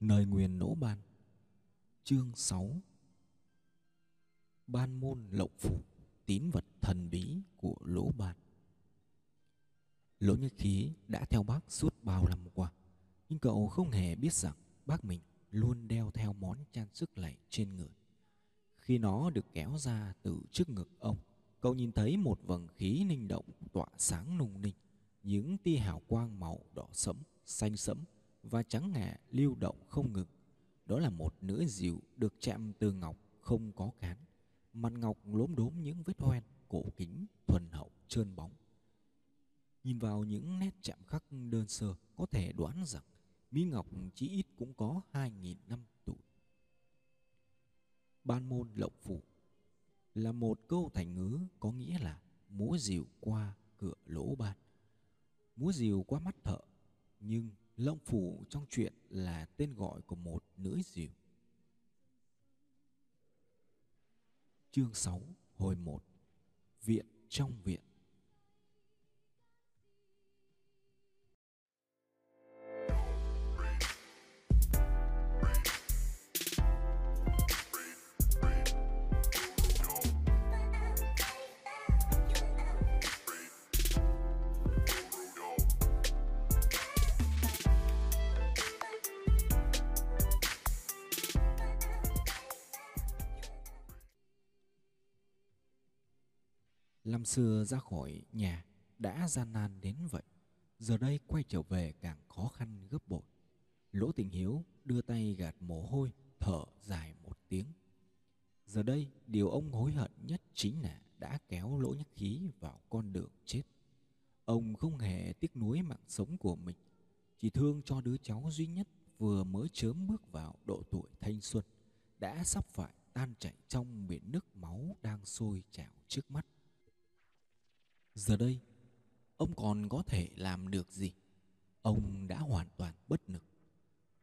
Nơi nguyền nỗ ban Chương 6 Ban môn lộng phủ Tín vật thần bí của lỗ ban Lỗ nhất khí đã theo bác suốt bao năm qua Nhưng cậu không hề biết rằng Bác mình luôn đeo theo món trang sức này trên người. Khi nó được kéo ra từ trước ngực ông Cậu nhìn thấy một vầng khí ninh động tỏa sáng nung ninh Những tia hào quang màu đỏ sẫm, xanh sẫm và trắng ngà lưu động không ngừng. Đó là một nửa dịu được chạm từ ngọc không có cán. Mặt ngọc lốm đốm những vết hoen, cổ kính, thuần hậu, trơn bóng. Nhìn vào những nét chạm khắc đơn sơ có thể đoán rằng Mỹ Ngọc chỉ ít cũng có 2.000 năm tuổi. Ban môn lộng phủ là một câu thành ngữ có nghĩa là múa dìu qua cửa lỗ ban. Múa dìu qua mắt thợ, nhưng Long Phủ trong truyện là tên gọi của một nữ diều. Chương 6 hồi 1 Viện trong viện Ra khỏi nhà đã gian nan đến vậy. Giờ đây quay trở về càng khó khăn gấp bội. Lỗ tình hiếu đưa tay gạt mồ hôi, Thở dài một tiếng. Giờ đây, điều ông hối hận nhất chính là đã kéo lỗ nhất khí vào con đường chết. Ông không hề tiếc nuối mạng sống của mình. Chỉ thương cho đứa cháu duy nhất vừa mới chớm bước vào độ tuổi thanh xuân, Đã sắp phải tan chảy trong biển nước máu đang sôi trào trước mắt. Giờ đây, ông còn có thể làm được gì? Ông đã hoàn toàn bất lực.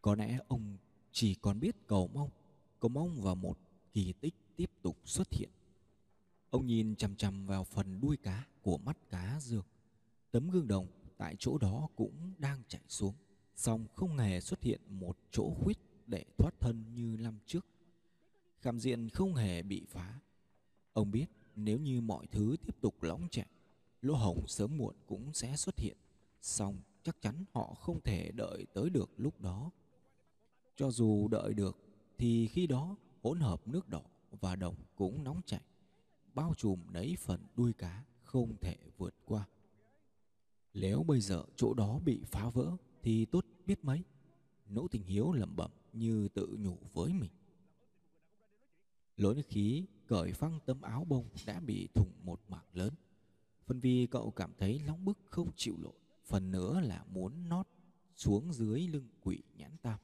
Có lẽ ông chỉ còn biết cầu mong, cầu mong vào một kỳ tích tiếp tục xuất hiện. Ông nhìn chằm chằm vào phần đuôi cá của mắt cá dương. Tấm gương đồng tại chỗ đó cũng đang chảy xuống, song không hề xuất hiện một chỗ khuyết để thoát thân như năm trước. Khảm diện không hề bị phá. Ông biết nếu như mọi thứ tiếp tục lõng chạy lỗ hổng sớm muộn cũng sẽ xuất hiện, song chắc chắn họ không thể đợi tới được lúc đó. Cho dù đợi được, Thì khi đó hỗn hợp nước đỏ và đồng cũng nóng chảy, Bao trùm lấy phần đuôi cá không thể vượt qua. Nếu bây giờ chỗ đó bị phá vỡ Thì tốt biết mấy, Nỗ tình hiếu lẩm bẩm như tự nhủ với mình. Lỗ khí cởi phăng tấm áo bông đã bị thủng một mảng lớn. Phần vì cậu cảm thấy nóng bức không chịu nổi. Phần nữa là muốn nót xuống dưới lưng quỷ nhãn tam,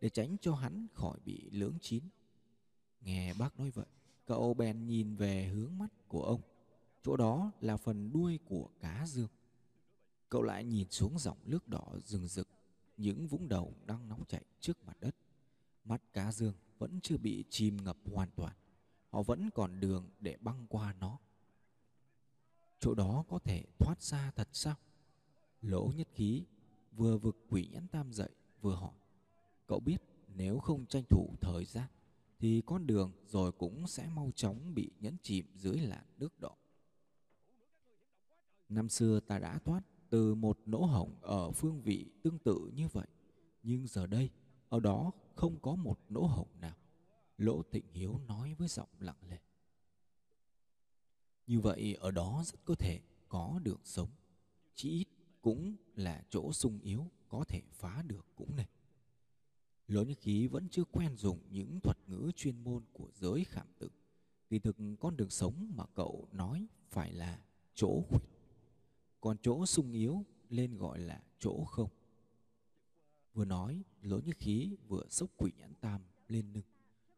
Để tránh cho hắn khỏi bị lưỡng chín. Nghe bác nói vậy, Cậu bèn nhìn về hướng mắt của ông. Chỗ đó là phần đuôi của cá dương. Cậu lại nhìn xuống dòng nước đỏ rừng rực, Những vũng đầu đang nóng chảy trước mặt đất. Mắt cá dương vẫn chưa bị chìm ngập hoàn toàn. Họ vẫn còn đường để băng qua nó chỗ đó có thể thoát ra thật sao? Lỗ nhất khí vừa vực quỷ nhãn tam dậy, vừa hỏi, cậu biết nếu không tranh thủ thời gian thì con đường rồi cũng sẽ mau chóng bị nhấn chìm dưới làn nước đỏ. Năm xưa ta đã thoát từ một lỗ hổng ở phương vị tương tự như vậy, nhưng giờ đây, ở đó không có một lỗ hổng nào. Lỗ thịnh hiếu nói với giọng lặng lẽ như vậy ở đó rất có thể có đường sống. Chỉ ít cũng là chỗ sung yếu, có thể phá được cũng này. Lỗ Nhất Khí vẫn chưa quen dùng những thuật ngữ chuyên môn của giới khảm tự. Kỳ thực con đường sống mà cậu nói phải là chỗ khuyết. Còn chỗ sung yếu lên gọi là chỗ không. Vừa nói Lỗ Nhất Khí vừa xốc quỷ nhãn tam lên lưng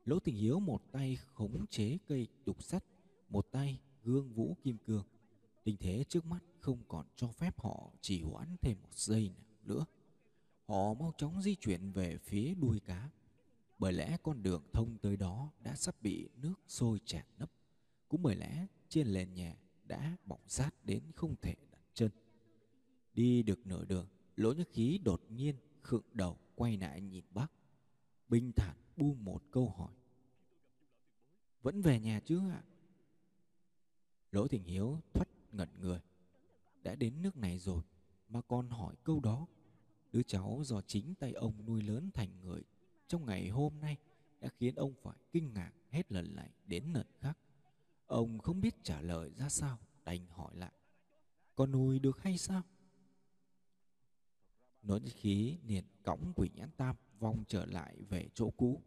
Lỗ Tình Hiếu một tay khống chế cây đục sắt, Một tay gương vũ kim cương. Tình thế trước mắt không còn cho phép họ chỉ hoãn thêm một giây nào nữa. Họ mau chóng di chuyển về phía đuôi cá. Bởi lẽ con đường thông tới đó đã sắp bị nước sôi tràn nấp. Cũng bởi lẽ trên nền nhà đã bỏng rát đến không thể đặt chân. Đi được nửa đường, lỗ nhất khí đột nhiên khựng đầu quay lại nhìn bác, bình thản buông một câu hỏi. Vẫn về nhà chứ ạ? Lỗ thịnh hiếu thoát ngẩn người. Đã đến nước này rồi mà còn hỏi câu đó. Đứa cháu do chính tay ông nuôi lớn thành người trong ngày hôm nay đã khiến ông phải kinh ngạc hết lần này đến lần khác. Ông không biết trả lời ra sao đành hỏi lại. Con nuôi được hay sao? Nói khí liền cõng quỷ nhãn tam vòng trở lại về chỗ cũ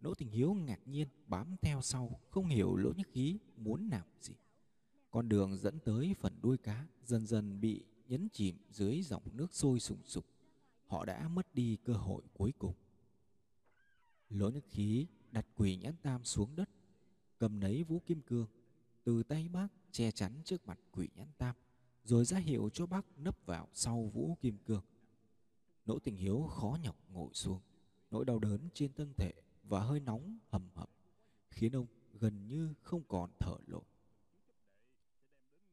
Đỗ Tình Hiếu ngạc nhiên bám theo sau, không hiểu Lỗ Nhất Khí muốn làm gì. Con đường dẫn tới phần đuôi cá dần dần bị nhấn chìm dưới dòng nước sôi sùng sục. Họ đã mất đi cơ hội cuối cùng. Lỗ Nhất Khí đặt quỷ nhãn tam xuống đất, cầm lấy vũ kim cương, từ tay bác che chắn trước mặt quỷ nhãn tam, rồi ra hiệu cho bác nấp vào sau vũ kim cương. Nỗ Tình Hiếu khó nhọc ngồi xuống, nỗi đau đớn trên thân thể và hơi nóng hầm hập khiến ông gần như không còn thở nổi.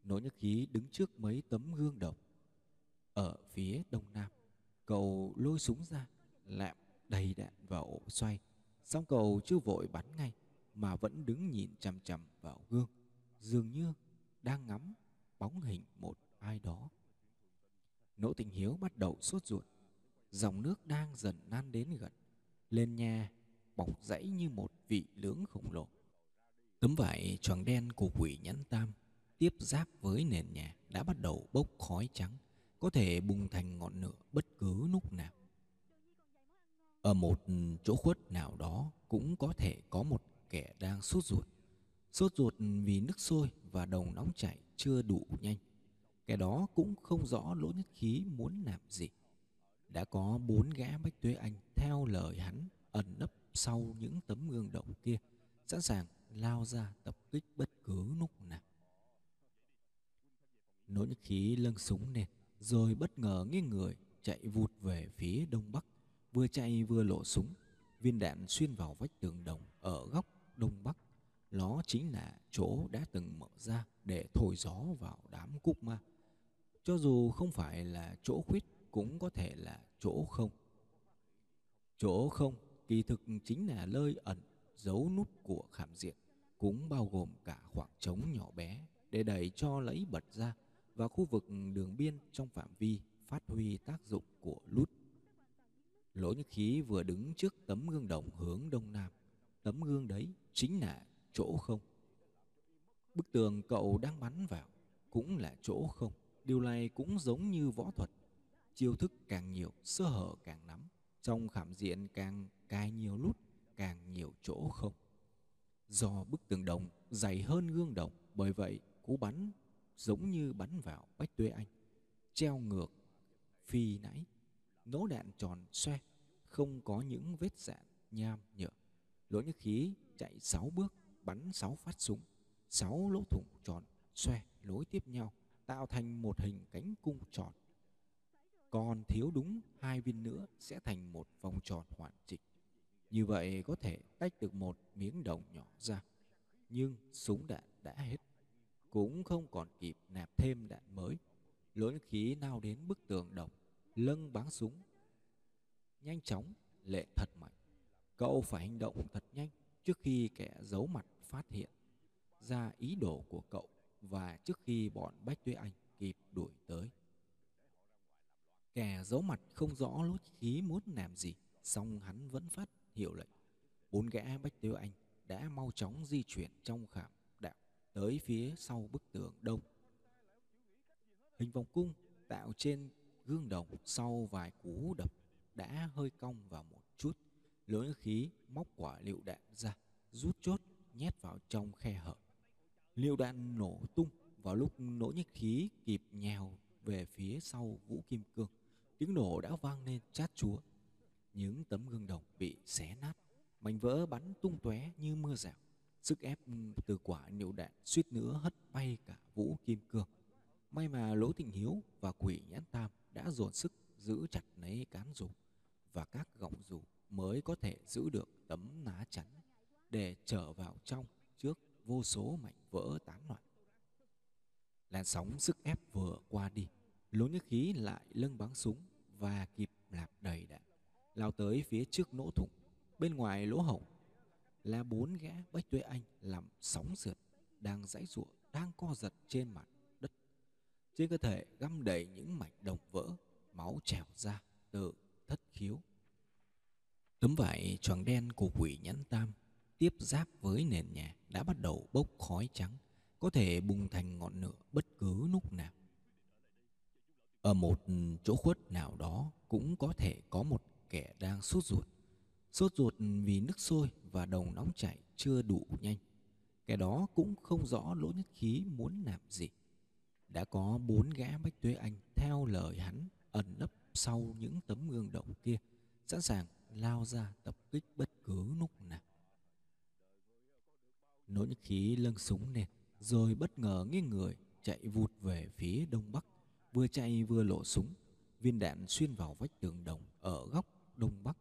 Nỗ Nhất Khí đứng trước mấy tấm gương độc ở phía đông nam. Cậu lôi súng ra, lạm đầy đạn vào ổ xoay. Xong cậu chưa vội bắn ngay mà vẫn đứng nhìn chằm chằm vào gương, dường như đang ngắm bóng hình một ai đó. Nỗ Tình Hiếu bắt đầu sốt ruột. Dòng nước đang dần nan đến gần. Lên nhà bọc dãy như một vị lưỡng khổng lồ. Tấm vải tròn đen của quỷ nhãn tam tiếp giáp với nền nhà đã bắt đầu bốc khói trắng, có thể bùng thành ngọn lửa bất cứ lúc nào. Ở một chỗ khuất nào đó cũng có thể có một kẻ đang sốt ruột. Sốt ruột vì nước sôi và đồng nóng chảy chưa đủ nhanh. Kẻ đó cũng không rõ lỗ nhất khí muốn làm gì. Đã có bốn gã bách tuế anh theo lời hắn ẩn nấp sau những tấm gương động kia sẵn sàng lao ra tập kích bất cứ lúc nào nỗi khí lâng súng lên rồi bất ngờ nghiêng người chạy vụt về phía đông bắc, vừa chạy vừa lộ súng. Viên đạn xuyên vào vách tường đồng ở góc đông bắc. Nó chính là chỗ đã từng mở ra để thổi gió vào đám cúc ma. Cho dù không phải là chỗ khuyết, cũng có thể là chỗ không. Chỗ không, kỳ thực chính là nơi ẩn giấu nút của khảm diện, cũng bao gồm cả khoảng trống nhỏ bé để đẩy cho lấy bật ra và khu vực đường biên trong phạm vi phát huy tác dụng của lút. Lỗ Nhất Khí vừa đứng trước tấm gương đồng hướng đông nam. Tấm gương đấy chính là chỗ không. Bức tường cậu đang bắn vào cũng là chỗ không. Điều này cũng giống như võ thuật. Chiêu thức càng nhiều, sơ hở càng nắm. Trong khảm diện càng cài nhiều lút càng nhiều chỗ không do bức tường đồng dày hơn gương đồng bởi vậy cú bắn giống như bắn vào bách tuế anh, treo ngược, phi nãy nỗ đạn tròn xoe, không có những vết dạn nham nhở lỗ nhất khí chạy sáu bước, bắn sáu phát súng, sáu lỗ thủng tròn xoe, nối tiếp nhau, tạo thành một hình cánh cung tròn còn thiếu đúng hai viên nữa sẽ thành một vòng tròn hoàn chỉnh như vậy có thể tách được một miếng đồng nhỏ ra. Nhưng súng đạn đã hết. Cũng không còn kịp nạp thêm đạn mới. Lỗ khí nào đến bức tường đồng, lưng bắn súng. Nhanh chóng, lệ thật mạnh. Cậu phải hành động thật nhanh trước khi kẻ giấu mặt phát hiện ra ý đồ của cậu và trước khi bọn Bách Tuế Anh kịp đuổi tới. Kẻ giấu mặt không rõ lối khí muốn làm gì, song hắn vẫn phát hiệu lệnh bốn gã bách tiêu anh đã mau chóng di chuyển trong khảm tới phía sau bức tường đông. Hình vòng cung tạo trên gương đồng sau vài cú đập đã hơi cong vào một chút lưỡi khí móc quả liệu đạn ra, rút chốt, nhét vào trong khe hở. Liệu đạn nổ tung vào lúc nỗ nhất khí kịp nhào về phía sau vũ kim cương. Tiếng nổ đã vang lên chát chúa. Những tấm gương đồng bị xé nát, mảnh vỡ bắn tung tóe như mưa rào sức ép ừ, từ quả niệu đạn suýt nữa hất bay cả vũ kim cương. May mà lỗ thịnh hiếu và quỷ nhãn tam đã dồn sức giữ chặt lấy cán dù và các gọng dù mới có thể giữ được tấm ná chắn để trở vào trong trước vô số mảnh vỡ tán loạn. Làn sóng sức ép vừa qua đi, lỗ nhất khí lại lưng bắn súng và kịp lạp đầy đạn, lao tới phía trước nỗ thủng. Bên ngoài lỗ hổng là bốn gã Bách Tuế Anh làm sóng sượt, đang dãy ruộng, đang co giật trên mặt đất. Trên cơ thể găm đầy những mảnh đồng vỡ, máu trào ra từ thất khiếu. Tấm vải choàng đen của quỷ nhãn tam tiếp giáp với nền nhà đã bắt đầu bốc khói trắng, có thể bùng thành ngọn lửa bất cứ lúc nào. Ở một chỗ khuất nào đó cũng có thể có một kẻ đang sốt ruột. Sốt ruột vì nước sôi và đồng nóng chảy chưa đủ nhanh. Kẻ đó cũng không rõ lỗ nhất khí muốn làm gì. Đã có bốn gã bách tuế anh theo lời hắn ẩn nấp sau những tấm gương động kia, sẵn sàng lao ra tập kích bất cứ lúc nào. lỗ nhất khí lâng súng lên, rồi bất ngờ nghiêng người chạy vụt về phía đông bắc, vừa chạy vừa lộ súng. Viên đạn xuyên vào vách tường đồng ở góc đông bắc.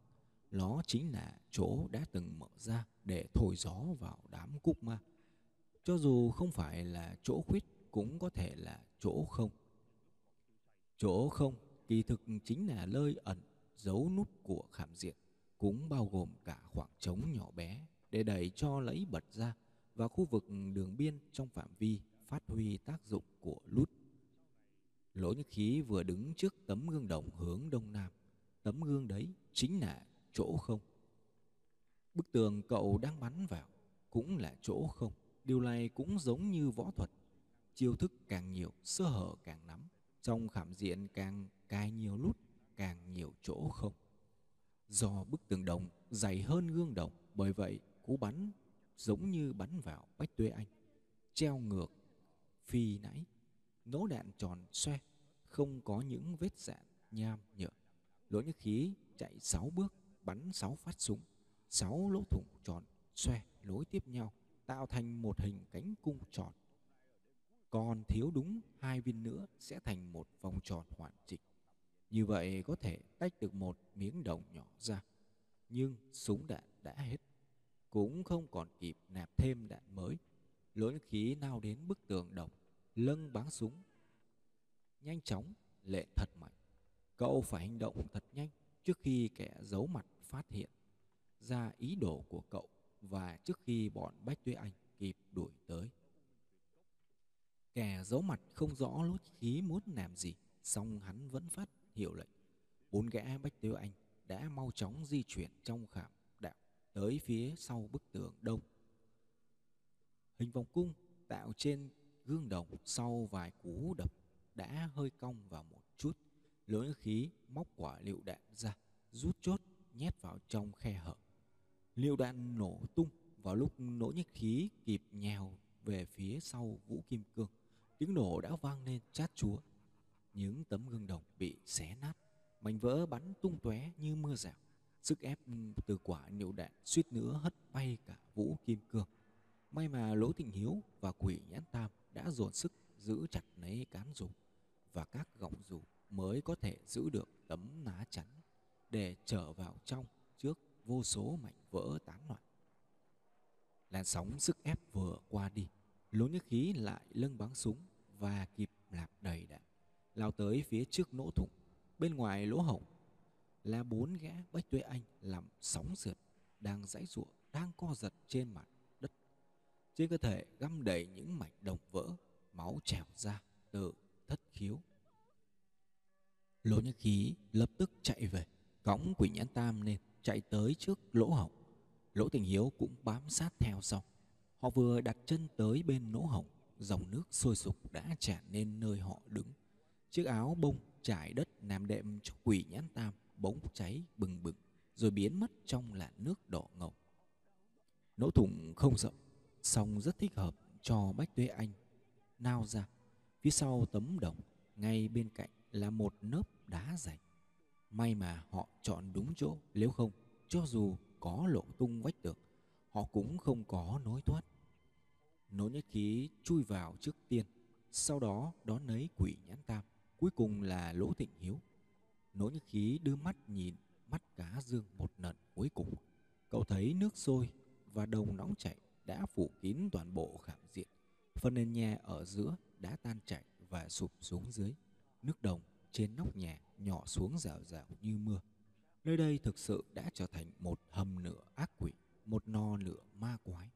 Nó chính là chỗ đã từng mở ra để thổi gió vào đám cúc ma. Cho dù không phải là chỗ khuyết cũng có thể là chỗ không. Chỗ không kỳ thực chính là nơi ẩn giấu nút của khảm diện, cũng bao gồm cả khoảng trống nhỏ bé để đẩy cho lấy bật ra và khu vực đường biên trong phạm vi phát huy tác dụng của lút. Lỗ Nhất Khí vừa đứng trước tấm gương đồng hướng đông nam. Tấm gương đấy chính là chỗ không. Bức tường cậu đang bắn vào cũng là chỗ không. Điều này cũng giống như võ thuật. Chiêu thức càng nhiều, sơ hở càng nắm. Trong khảm diện càng cài nhiều lút, càng nhiều chỗ không. Do bức tường đồng dày hơn gương đồng, bởi vậy cú bắn giống như bắn vào Bách Tuế Anh, treo ngược, phi nãy, nỗ đạn tròn xoe, không có những vết dạn nham nhở. Lỗ nhất khí chạy 6 bước, bắn 6 phát súng, 6 lỗ thủng tròn xoe nối tiếp nhau, tạo thành một hình cánh cung tròn. Còn thiếu đúng hai viên nữa sẽ thành một vòng tròn hoàn chỉnh. Như vậy có thể tách được một miếng đồng nhỏ ra. Nhưng súng đạn đã hết cũng không còn kịp nạp thêm đạn mới. Lỗ khí nào đến bức tường đồng, lưng bắn súng. Nhanh chóng, lệ thật mạnh. Cậu phải hành động thật nhanh trước khi kẻ giấu mặt phát hiện ra ý đồ của cậu và trước khi bọn Bách Tuế Anh kịp đuổi tới. Kẻ giấu mặt không rõ lốt khí muốn làm gì, song hắn vẫn phát hiệu lệnh. Bốn gã Bách Tuế Anh đã mau chóng di chuyển trong khảm đạo tới phía sau bức tường đông. Hình vòng cung tạo trên gương đồng sau vài cú đập đã hơi cong vào một chút. lưỡi khí móc quả liệu đạn ra, rút chốt nhét vào trong khe hở. Liệu đạn nổ tung vào lúc nỗ nhất khí kịp nhào về phía sau vũ kim cương. Tiếng nổ đã vang lên chát chúa. Những tấm gương đồng bị xé nát, mảnh vỡ bắn tung tóe như mưa rào. Sức ép từ quả niệu đạn suýt nữa hất bay cả vũ kim cương. May mà Lỗ Thịnh Hiếu và quỷ nhãn tam đã dồn sức giữ chặt lấy cán dù và các gọng dù mới có thể giữ được tấm ná chắn để trở vào trong trước vô số mảnh vỡ tán loạn. Làn sóng sức ép vừa qua đi, Lỗ Nhất Khí lại lưng bắn súng và kịp lạp đầy đạn, lao tới phía trước nỗ thủng. Bên ngoài lỗ hổng là bốn gã bách tuế anh làm sóng sượt đang dãy ruộng đang co giật trên mặt đất trên cơ thể găm đầy những mảnh đồng vỡ máu trào ra từ thất khiếu lỗ nhất khí lập tức chạy về cõng quỷ nhãn tam lên chạy tới trước lỗ hổng lỗ tình hiếu cũng bám sát theo sau họ vừa đặt chân tới bên lỗ hổng dòng nước sôi sục đã tràn lên nơi họ đứng chiếc áo bông trải đất làm đệm cho quỷ nhãn tam bỗng cháy bừng bừng rồi biến mất trong làn nước đỏ ngầu. Nỗ thủng không rộng, song rất thích hợp cho Bách Tuế Anh. Nao ra, phía sau tấm đồng, ngay bên cạnh là một nớp đá dày. May mà họ chọn đúng chỗ, nếu không, cho dù có lộ tung vách tường, họ cũng không có nối thoát. Nỗ nhất khí chui vào trước tiên, sau đó đón lấy quỷ nhãn tam, cuối cùng là lỗ thịnh hiếu. Nỗ nhất khí đưa mắt nhìn mắt cá dương một lần cuối cùng. Cậu thấy nước sôi và đồng nóng chảy đã phủ kín toàn bộ khảm diện. Phần nền nhà ở giữa đã tan chảy và sụp xuống dưới. Nước đồng trên nóc nhà nhỏ xuống rào rào như mưa. Nơi đây thực sự đã trở thành một hầm nửa ác quỷ, một no nửa ma quái.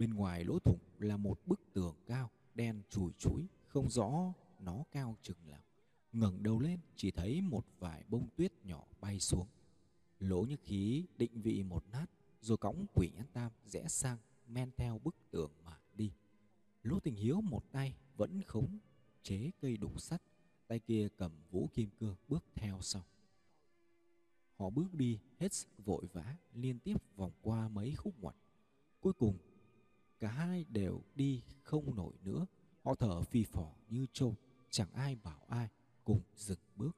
Bên ngoài lỗ thủng là một bức tường cao, đen chùi chúi, không rõ nó cao chừng nào. ngẩng đầu lên chỉ thấy một vài bông tuyết nhỏ bay xuống. Lỗ như khí định vị một nát, rồi cõng quỷ nhãn tam rẽ sang men theo bức tường mà đi. Lỗ tình hiếu một tay vẫn khống chế cây đục sắt, tay kia cầm vũ kim cương bước theo sau. Họ bước đi hết sức vội vã liên tiếp vòng qua mấy khúc ngoặt. Cuối cùng Cả hai đều đi không nổi nữa. Họ thở phì phò như trâu, Chẳng ai bảo ai, cùng dừng bước.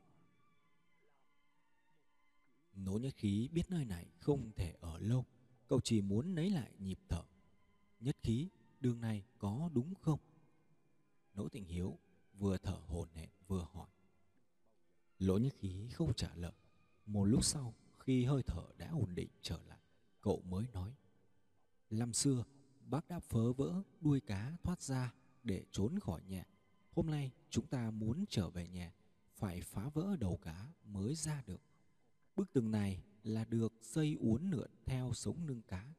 Nỗ nhất khí biết nơi này không thể ở lâu, Cậu chỉ muốn lấy lại nhịp thở. Nhất khí, đường này có đúng không? Nỗ tịnh hiếu vừa thở hồn hển, vừa hỏi. Lỗ nhất khí không trả lời. Một lúc sau, khi hơi thở đã ổn định trở lại, Cậu mới nói. Năm xưa bác đã phớ vỡ đuôi cá thoát ra để trốn khỏi nhà. Hôm nay chúng ta muốn trở về nhà, phải phá vỡ đầu cá mới ra được. Bức tường này là được xây uốn lượn theo sống lưng cá.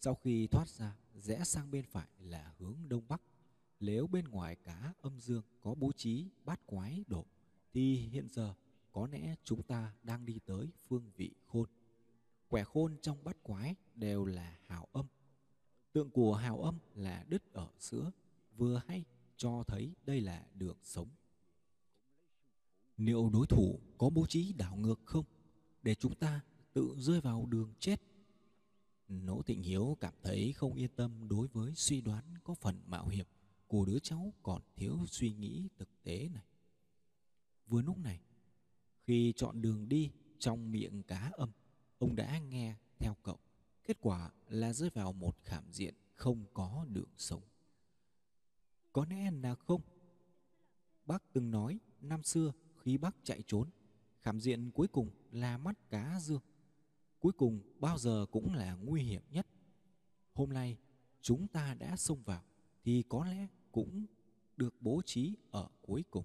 Sau khi thoát ra, rẽ sang bên phải là hướng đông bắc. Nếu bên ngoài cá âm dương có bố trí bát quái độ, thì hiện giờ có lẽ chúng ta đang đi tới phương vị khôn. Quẻ khôn trong bát quái đều là hào âm, Tượng của hào âm là đứt ở giữa, vừa hay cho thấy đây là đường sống. Liệu đối thủ có bố trí đảo ngược không? Để chúng ta tự rơi vào đường chết. Nỗ Tịnh Hiếu cảm thấy không yên tâm đối với suy đoán có phần mạo hiểm của đứa cháu còn thiếu suy nghĩ thực tế này. Vừa lúc này, khi chọn đường đi trong miệng cá âm, ông đã nghe theo cậu Kết quả là rơi vào một khảm diện không có đường sống. Có lẽ là không. Bác từng nói năm xưa khi bác chạy trốn, khảm diện cuối cùng là mắt cá dương. Cuối cùng bao giờ cũng là nguy hiểm nhất. Hôm nay chúng ta đã xông vào thì có lẽ cũng được bố trí ở cuối cùng.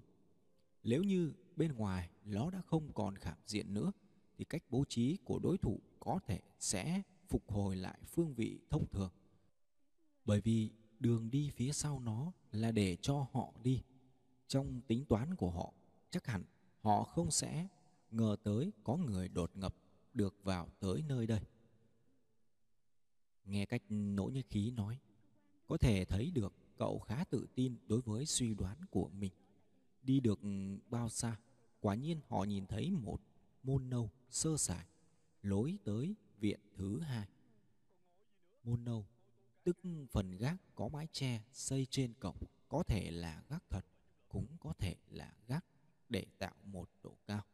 Nếu như bên ngoài nó đã không còn khảm diện nữa thì cách bố trí của đối thủ có thể sẽ phục hồi lại phương vị thông thường. Bởi vì đường đi phía sau nó là để cho họ đi. Trong tính toán của họ, chắc hẳn họ không sẽ ngờ tới có người đột ngập được vào tới nơi đây. Nghe cách nỗ như khí nói, có thể thấy được cậu khá tự tin đối với suy đoán của mình. Đi được bao xa, quả nhiên họ nhìn thấy một môn nâu sơ sài lối tới viện thứ hai. Môn nâu, tức phần gác có mái che xây trên cổng, có thể là gác thật, cũng có thể là gác để tạo một độ cao.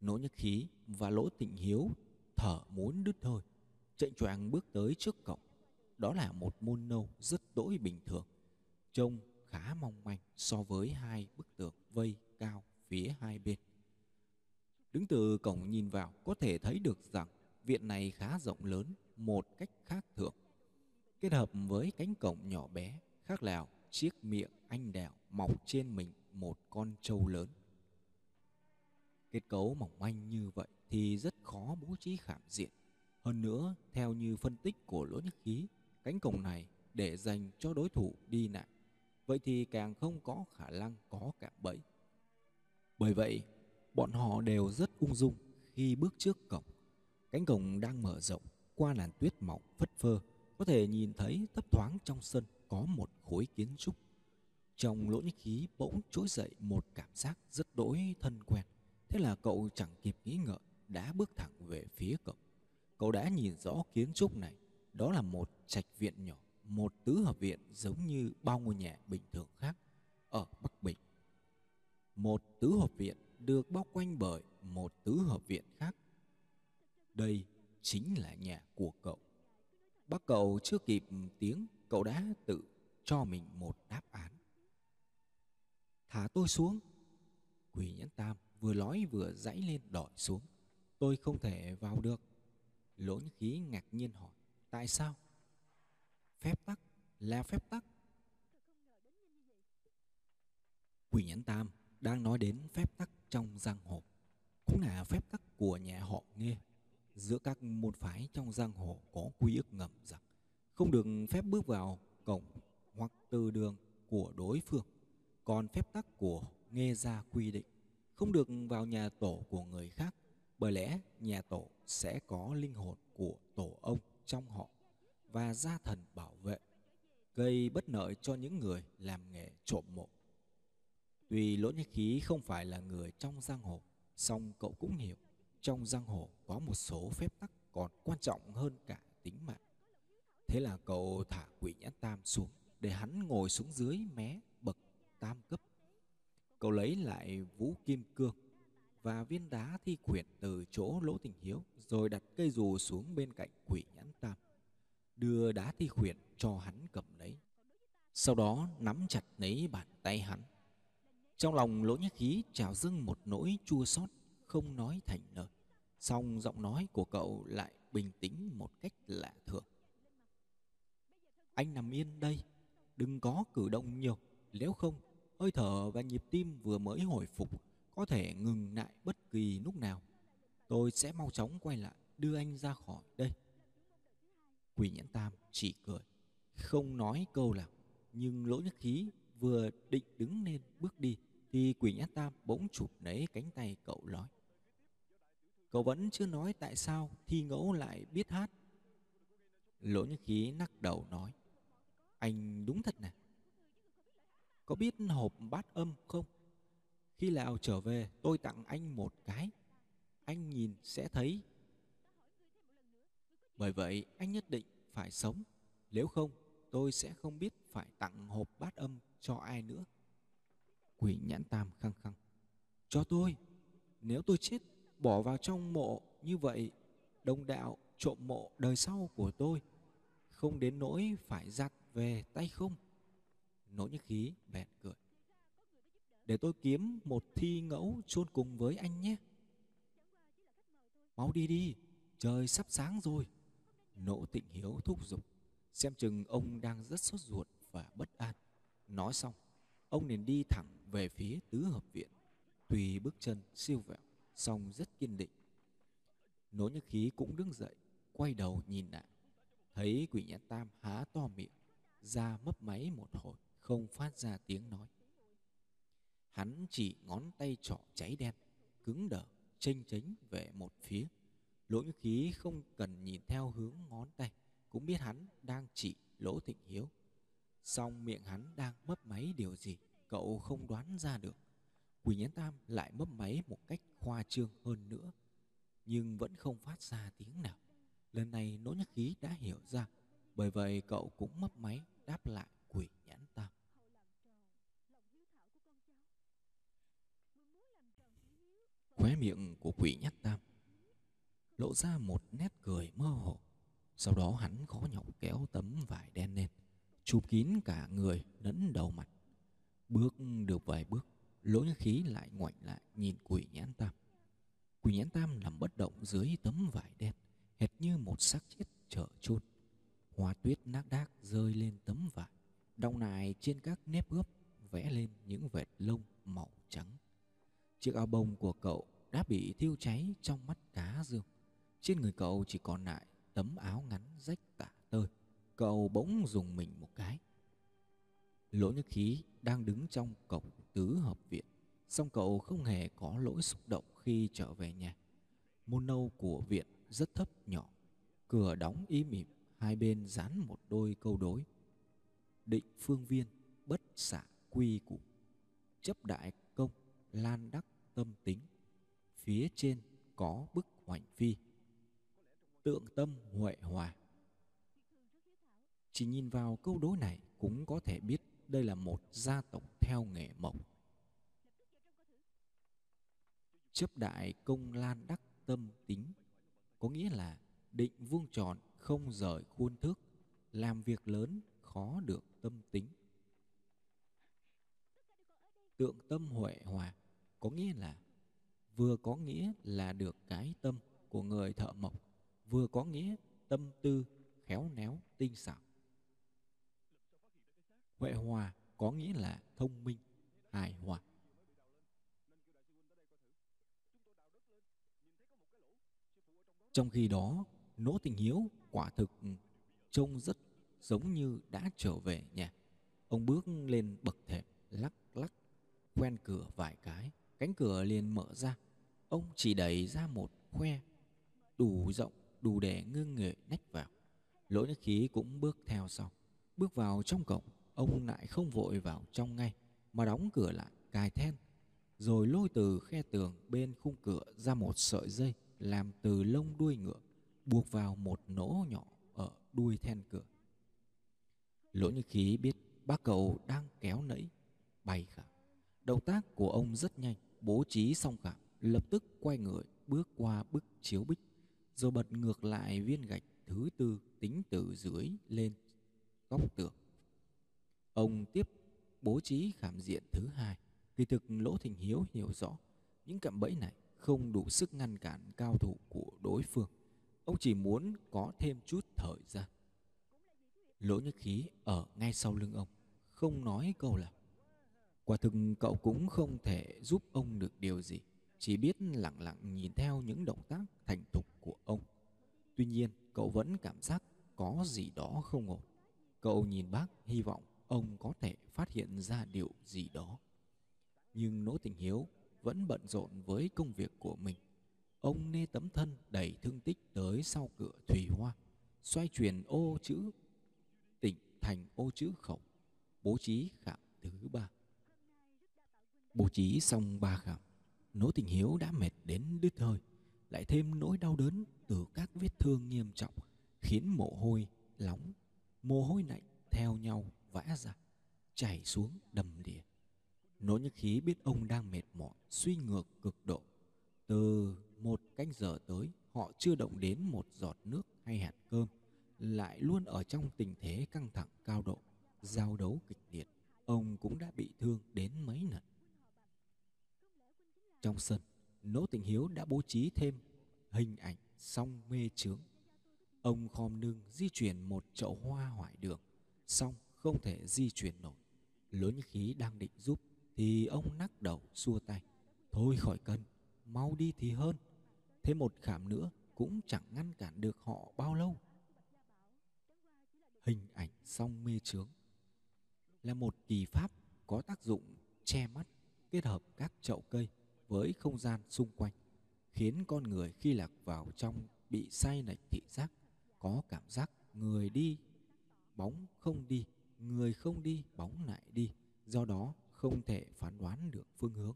Nỗ nhất khí và lỗ tịnh hiếu thở muốn đứt hơi, chạy choàng bước tới trước cổng. Đó là một môn nâu rất đỗi bình thường, trông khá mong manh so với hai bức tường vây cao phía hai bên. Đứng từ cổng nhìn vào có thể thấy được rằng viện này khá rộng lớn một cách khác thường. Kết hợp với cánh cổng nhỏ bé khác lào chiếc miệng anh đèo mọc trên mình một con trâu lớn. Kết cấu mỏng manh như vậy thì rất khó bố trí khảm diện. Hơn nữa, theo như phân tích của lỗ nhất khí, cánh cổng này để dành cho đối thủ đi lại. Vậy thì càng không có khả năng có cạm bẫy. Bởi vậy, bọn họ đều rất ung dung khi bước trước cổng. Cánh cổng đang mở rộng qua làn tuyết mỏng phất phơ, có thể nhìn thấy thấp thoáng trong sân có một khối kiến trúc. Trong lỗ nhĩ khí bỗng trỗi dậy một cảm giác rất đỗi thân quen. Thế là cậu chẳng kịp nghĩ ngợi đã bước thẳng về phía cổng. Cậu đã nhìn rõ kiến trúc này, đó là một trạch viện nhỏ, một tứ hợp viện giống như bao ngôi nhà bình thường khác ở Bắc Bình. Một tứ hợp viện được bao quanh bởi một tứ hợp viện khác. Đây chính là nhà của cậu. Bác cậu chưa kịp tiếng, cậu đã tự cho mình một đáp án. Thả tôi xuống. Quỷ nhẫn tam vừa nói vừa dãy lên đòi xuống. Tôi không thể vào được. Lỗ nhĩ khí ngạc nhiên hỏi. Tại sao? Phép tắc là phép tắc. Quỷ nhẫn tam đang nói đến phép tắc trong giang hồ. Cũng là phép tắc của nhà họ nghe Giữa các môn phái trong giang hồ có quy ước ngầm rằng không được phép bước vào cổng hoặc từ đường của đối phương. Còn phép tắc của nghe ra quy định không được vào nhà tổ của người khác, bởi lẽ nhà tổ sẽ có linh hồn của tổ ông trong họ và gia thần bảo vệ, gây bất lợi cho những người làm nghề trộm mộ tuy lỗ nhất khí không phải là người trong giang hồ, song cậu cũng hiểu, trong giang hồ có một số phép tắc còn quan trọng hơn cả tính mạng. Thế là cậu thả quỷ nhãn tam xuống, để hắn ngồi xuống dưới mé bậc tam cấp. Cậu lấy lại vũ kim cương và viên đá thi quyển từ chỗ lỗ tình hiếu, rồi đặt cây dù xuống bên cạnh quỷ nhãn tam, đưa đá thi quyển cho hắn cầm lấy. Sau đó nắm chặt lấy bàn tay hắn trong lòng lỗ nhất khí trào dâng một nỗi chua xót, không nói thành lời. Song giọng nói của cậu lại bình tĩnh một cách lạ thường. Anh nằm yên đây, đừng có cử động nhiều. Nếu không, hơi thở và nhịp tim vừa mới hồi phục có thể ngừng lại bất kỳ lúc nào. Tôi sẽ mau chóng quay lại, đưa anh ra khỏi đây. Quỷ nhãn tam chỉ cười, không nói câu nào, nhưng lỗ nhất khí vừa định đứng lên bước đi thì quỷ Nhát tam bỗng chụp lấy cánh tay cậu nói. Cậu vẫn chưa nói tại sao thi ngẫu lại biết hát. Lỗ nhất khí nắc đầu nói. Anh đúng thật nè có biết hộp bát âm không? Khi nào trở về, tôi tặng anh một cái. Anh nhìn sẽ thấy. Bởi vậy, anh nhất định phải sống. Nếu không, tôi sẽ không biết phải tặng hộp bát âm cho ai nữa quỷ nhãn tam khăng khăng. Cho tôi, nếu tôi chết, bỏ vào trong mộ như vậy, đồng đạo trộm mộ đời sau của tôi, không đến nỗi phải giặt về tay không? Nỗi nhất khí bèn cười. Để tôi kiếm một thi ngẫu chôn cùng với anh nhé. Mau đi đi, trời sắp sáng rồi. Nỗ tịnh hiếu thúc giục. Xem chừng ông đang rất sốt ruột và bất an. Nói xong, ông liền đi thẳng về phía tứ hợp viện tuy bước chân siêu vẹo, song rất kiên định. Nỗ nhất khí cũng đứng dậy, quay đầu nhìn lại. Thấy quỷ nhãn tam há to miệng ra mấp máy một hồi, không phát ra tiếng nói. Hắn chỉ ngón tay trỏ cháy đen, cứng đờ, chênh chánh về một phía. Lỗ nhất khí không cần nhìn theo hướng ngón tay, cũng biết hắn đang chỉ lỗ thịnh hiếu. Song miệng hắn đang mấp máy điều gì cậu không đoán ra được. Quỷ nhãn tam lại mấp máy một cách khoa trương hơn nữa, nhưng vẫn không phát ra tiếng nào. Lần này nỗ nhất khí đã hiểu ra, bởi vậy cậu cũng mấp máy đáp lại quỷ nhãn tam. Khóe miệng của quỷ Nhãn tam lộ ra một nét cười mơ hồ. Sau đó hắn khó nhọc kéo tấm vải đen lên, chụp kín cả người lẫn đầu mặt bước được vài bước, lỗ nhã khí lại ngoảnh lại nhìn quỷ nhãn tam. Quỷ nhãn tam nằm bất động dưới tấm vải đen, hệt như một xác chết trở chôn. Hoa tuyết nác đác rơi lên tấm vải đong nài trên các nếp gấp vẽ lên những vệt lông màu trắng. Chiếc áo bông của cậu đã bị thiêu cháy trong mắt cá dương. Trên người cậu chỉ còn lại tấm áo ngắn rách tả tơi. Cậu bỗng dùng mình một cái lỗ nhất khí đang đứng trong cổng tứ hợp viện. Song cậu không hề có lỗi xúc động khi trở về nhà. Môn nâu của viện rất thấp nhỏ. Cửa đóng im ỉm, hai bên dán một đôi câu đối. Định phương viên, bất xả quy củ. Chấp đại công, lan đắc tâm tính. Phía trên có bức hoành phi. Tượng tâm huệ hòa. Chỉ nhìn vào câu đối này cũng có thể biết đây là một gia tộc theo nghề mộc. Chấp đại công lan đắc tâm tính, có nghĩa là định vuông tròn không rời khuôn thước, làm việc lớn, khó được tâm tính. Tượng tâm huệ hòa, có nghĩa là vừa có nghĩa là được cái tâm của người thợ mộc, vừa có nghĩa tâm tư khéo léo tinh xảo huệ hòa có nghĩa là thông minh, hài hòa. Trong khi đó, nỗ tình hiếu quả thực trông rất giống như đã trở về nhà. Ông bước lên bậc thềm, lắc lắc quen cửa vài cái, cánh cửa liền mở ra. Ông chỉ đẩy ra một khoe, đủ rộng, đủ để ngưng nghề nách vào. Lỗ nhất khí cũng bước theo sau, bước vào trong cổng ông lại không vội vào trong ngay, mà đóng cửa lại, cài then, rồi lôi từ khe tường bên khung cửa ra một sợi dây làm từ lông đuôi ngựa, buộc vào một nỗ nhỏ ở đuôi then cửa. Lỗ như khí biết bác cậu đang kéo nẫy bay khảm động tác của ông rất nhanh, bố trí xong khảm lập tức quay người bước qua bức chiếu bích, rồi bật ngược lại viên gạch thứ tư tính từ dưới lên góc tường ông tiếp bố trí khảm diện thứ hai. Kỳ thực, lỗ thình hiếu hiểu rõ những cạm bẫy này không đủ sức ngăn cản cao thủ của đối phương. Ông chỉ muốn có thêm chút thời gian. Lỗ nhất khí ở ngay sau lưng ông, không nói câu nào. Quả thực, cậu cũng không thể giúp ông được điều gì, chỉ biết lặng lặng nhìn theo những động tác thành thục của ông. Tuy nhiên, cậu vẫn cảm giác có gì đó không ổn. Cậu nhìn bác, hy vọng ông có thể phát hiện ra điều gì đó. Nhưng nỗ tình hiếu vẫn bận rộn với công việc của mình. Ông nê tấm thân đầy thương tích tới sau cửa thủy hoa, xoay chuyển ô chữ tịnh thành ô chữ khẩu, bố trí khảm thứ ba. Bố trí xong ba khảm, nỗ tình hiếu đã mệt đến đứt hơi, lại thêm nỗi đau đớn từ các vết thương nghiêm trọng khiến mồ hôi nóng mồ hôi lạnh theo nhau vã ra, chảy xuống đầm đìa. Nỗ nhất khí biết ông đang mệt mỏi, suy ngược cực độ. Từ một canh giờ tới, họ chưa động đến một giọt nước hay hạt cơm, lại luôn ở trong tình thế căng thẳng cao độ, giao đấu kịch liệt. Ông cũng đã bị thương đến mấy lần. Trong sân, nỗ tình hiếu đã bố trí thêm hình ảnh song mê trướng ông khom lưng di chuyển một chậu hoa hoại đường xong không thể di chuyển nổi. Lớn khí đang định giúp, thì ông nắc đầu xua tay. Thôi khỏi cần, mau đi thì hơn. Thêm một khảm nữa, cũng chẳng ngăn cản được họ bao lâu. Hình ảnh song mê trướng là một kỳ pháp có tác dụng che mắt, kết hợp các chậu cây với không gian xung quanh, khiến con người khi lạc vào trong bị say lệch thị giác, có cảm giác người đi bóng không đi người không đi bóng lại đi, do đó không thể phán đoán được phương hướng.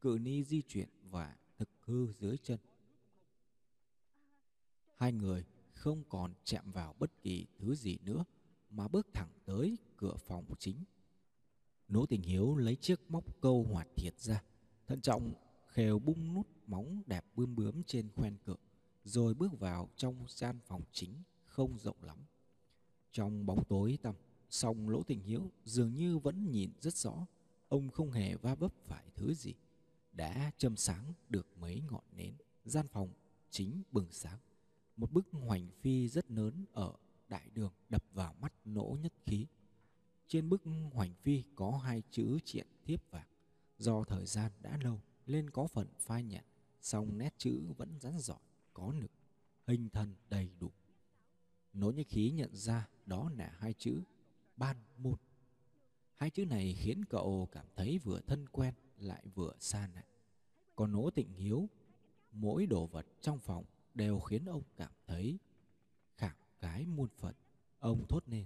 Cự ni di chuyển và thực hư dưới chân. Hai người không còn chạm vào bất kỳ thứ gì nữa, mà bước thẳng tới cửa phòng chính. Nỗ tình hiếu lấy chiếc móc câu hoạt thiệt ra, thận trọng khều bung nút móng đẹp bươm bướm trên khoen cửa rồi bước vào trong gian phòng chính không rộng lắm. Trong bóng tối tăm song lỗ tình hiếu dường như vẫn nhìn rất rõ, ông không hề va vấp phải thứ gì. Đã châm sáng được mấy ngọn nến, gian phòng chính bừng sáng. Một bức hoành phi rất lớn ở đại đường đập vào mắt nỗ nhất khí. Trên bức hoành phi có hai chữ triện thiếp vàng. Do thời gian đã lâu nên có phần phai nhạt, song nét chữ vẫn rắn giỏi có lực, hình thần đầy đủ. Nỗ nhất khí nhận ra đó là hai chữ ban môn. Hai chữ này khiến cậu cảm thấy vừa thân quen lại vừa xa lạ còn nỗ tịnh hiếu, mỗi đồ vật trong phòng đều khiến ông cảm thấy khảm cái muôn phận ông thốt lên.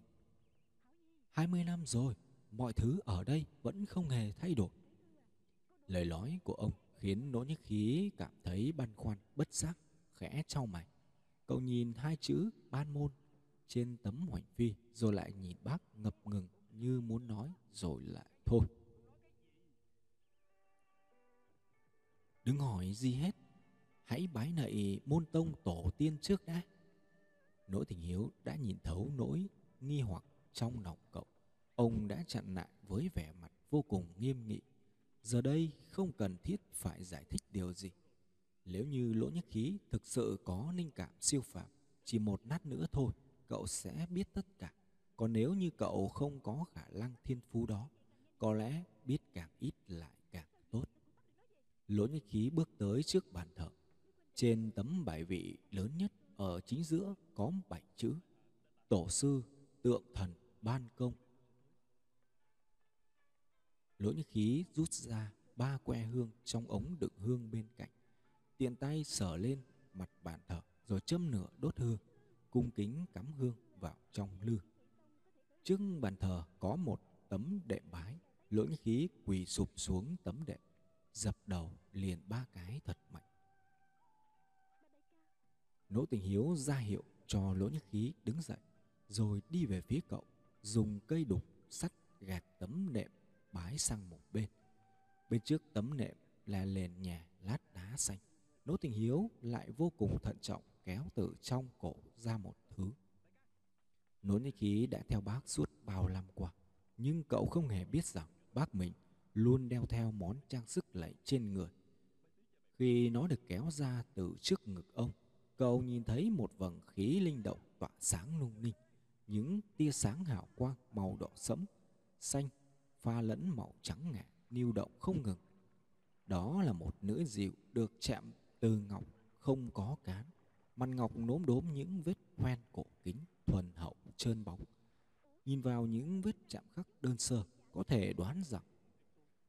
Hai mươi năm rồi, mọi thứ ở đây vẫn không hề thay đổi. Lời nói của ông khiến nỗ nhất khí cảm thấy băn khoăn, bất giác, khẽ trao mày. Cậu nhìn hai chữ ban môn trên tấm hoành phi rồi lại nhìn bác ngập ngừng như muốn nói rồi lại thôi đừng hỏi gì hết hãy bái nạy môn tông tổ tiên trước đã Nỗi tình hiếu đã nhìn thấu nỗi nghi hoặc trong lòng cậu. Ông đã chặn lại với vẻ mặt vô cùng nghiêm nghị. Giờ đây không cần thiết phải giải thích điều gì. Nếu như lỗ nhất khí thực sự có linh cảm siêu phạm, chỉ một nát nữa thôi, cậu sẽ biết tất cả. Còn nếu như cậu không có khả năng thiên phú đó, có lẽ biết càng ít lại càng tốt. Lỗ nhất khí bước tới trước bàn thờ. Trên tấm bài vị lớn nhất ở chính giữa có bảy chữ Tổ sư, tượng thần, ban công. Lỗ nhất khí rút ra ba que hương trong ống đựng hương bên cạnh. Tiện tay sờ lên mặt bàn thờ rồi châm nửa đốt hương, cung kính cắm hương vào trong lư. Trước bàn thờ có một tấm đệm bái, lỗ nhĩ khí quỳ sụp xuống tấm đệm, dập đầu liền ba cái thật mạnh. Nỗ tình hiếu ra hiệu cho lỗ nhất khí đứng dậy, rồi đi về phía cậu, dùng cây đục sắt gạt tấm nệm bái sang một bên. Bên trước tấm nệm là nền nhà lát đá xanh. Nỗ tình hiếu lại vô cùng thận trọng kéo từ trong cổ ra một thứ. Nốn nhĩ khí đã theo bác suốt bao năm qua, nhưng cậu không hề biết rằng bác mình luôn đeo theo món trang sức lạy trên người. Khi nó được kéo ra từ trước ngực ông, cậu nhìn thấy một vầng khí linh động tỏa sáng lung linh, những tia sáng hào quang màu đỏ sẫm, xanh, pha lẫn màu trắng ngà, lưu động không ngừng. Đó là một nữ diệu được chạm từ ngọc không có cán, mặt ngọc nốm đốm những vết hoen cổ kính thuần hậu trơn bóng. Nhìn vào những vết chạm khắc đơn sơ, có thể đoán rằng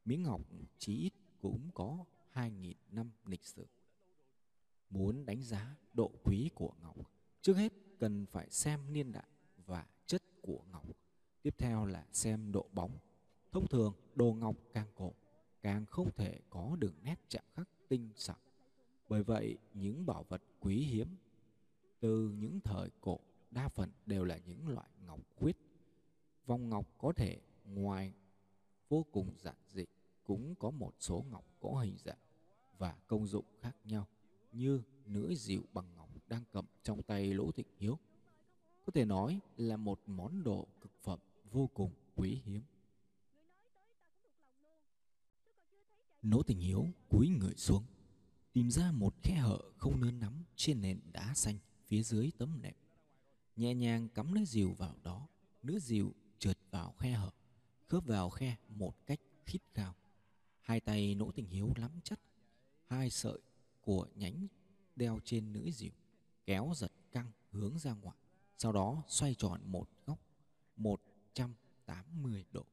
miếng ngọc chí ít cũng có 2.000 năm lịch sử. Muốn đánh giá độ quý của ngọc, trước hết cần phải xem niên đại và chất của ngọc. Tiếp theo là xem độ bóng. Thông thường, đồ ngọc càng cổ, càng không thể có đường nét chạm khắc tinh xảo. Bởi vậy, những bảo vật quý hiếm từ những thời cổ đa phần đều là những loại ngọc khuyết. Vòng ngọc có thể ngoài vô cùng giản dị cũng có một số ngọc có hình dạng và công dụng khác nhau như nữ dịu bằng ngọc đang cầm trong tay Lỗ Thịnh Hiếu. Có thể nói là một món đồ cực phẩm vô cùng quý hiếm. Lỗ Thịnh Hiếu cúi người xuống, tìm ra một khe hở không nơn nắm trên nền đá xanh phía dưới tấm nệm. Nhẹ nhàng cắm lưỡi dìu vào đó, lưỡi dìu trượt vào khe hở, khớp vào khe một cách khít khao. Hai tay Nỗ Tình Hiếu lắm chắc hai sợi của nhánh đeo trên lưỡi dìu, kéo giật căng hướng ra ngoài, sau đó xoay tròn một góc 180 độ.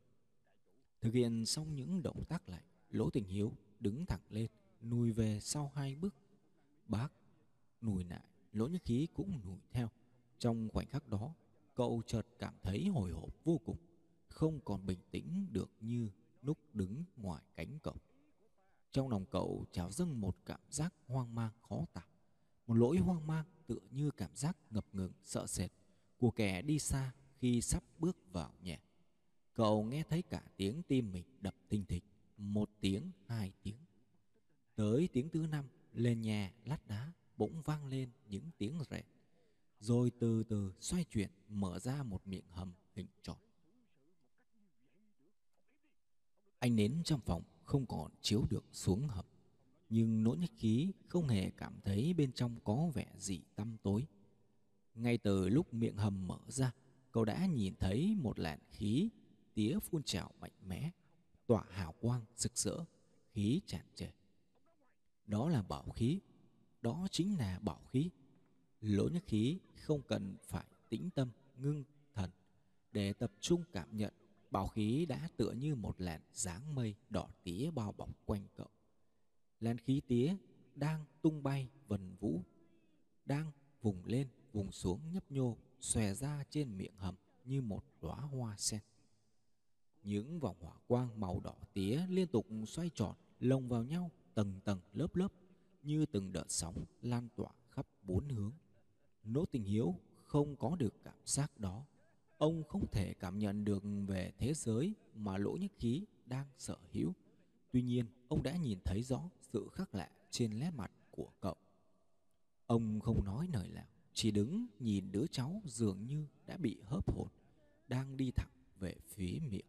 Thực hiện xong những động tác lại, Lỗ Tình Hiếu đứng thẳng lên, nùi về sau hai bước. Bác nùi lại, Lỗ Nhất Khí cũng nùi theo. Trong khoảnh khắc đó, cậu chợt cảm thấy hồi hộp vô cùng, không còn bình tĩnh được như lúc đứng ngoài cánh cổng. Trong lòng cậu trào dâng một cảm giác hoang mang khó tả. Một lỗi hoang mang tựa như cảm giác ngập ngừng sợ sệt của kẻ đi xa khi sắp bước vào nhà. Cậu nghe thấy cả tiếng tim mình đập thình thịch, một tiếng, hai tiếng. Tới tiếng thứ năm, lên nhà lát đá bỗng vang lên những tiếng rẹt, Rồi từ từ xoay chuyển mở ra một miệng hầm hình tròn. Anh nến trong phòng không còn chiếu được xuống hầm. Nhưng nỗ nhất khí không hề cảm thấy bên trong có vẻ gì tăm tối. Ngay từ lúc miệng hầm mở ra, cậu đã nhìn thấy một làn khí tía phun trào mạnh mẽ, tỏa hào quang rực rỡ, khí tràn trề. Đó là bảo khí, đó chính là bảo khí. Lỗ nhất khí không cần phải tĩnh tâm, ngưng thần để tập trung cảm nhận Bảo khí đã tựa như một làn dáng mây đỏ tía bao bọc quanh cậu. Làn khí tía đang tung bay vần vũ, đang vùng lên vùng xuống nhấp nhô, xòe ra trên miệng hầm như một đóa hoa sen. Những vòng hỏa quang màu đỏ tía liên tục xoay tròn, lồng vào nhau tầng tầng lớp lớp như từng đợt sóng lan tỏa khắp bốn hướng. Nỗ tình hiếu không có được cảm giác đó Ông không thể cảm nhận được về thế giới mà lỗ nhất khí đang sở hữu. Tuy nhiên, ông đã nhìn thấy rõ sự khác lạ trên nét mặt của cậu. Ông không nói lời nào, chỉ đứng nhìn đứa cháu dường như đã bị hớp hồn đang đi thẳng về phía miệng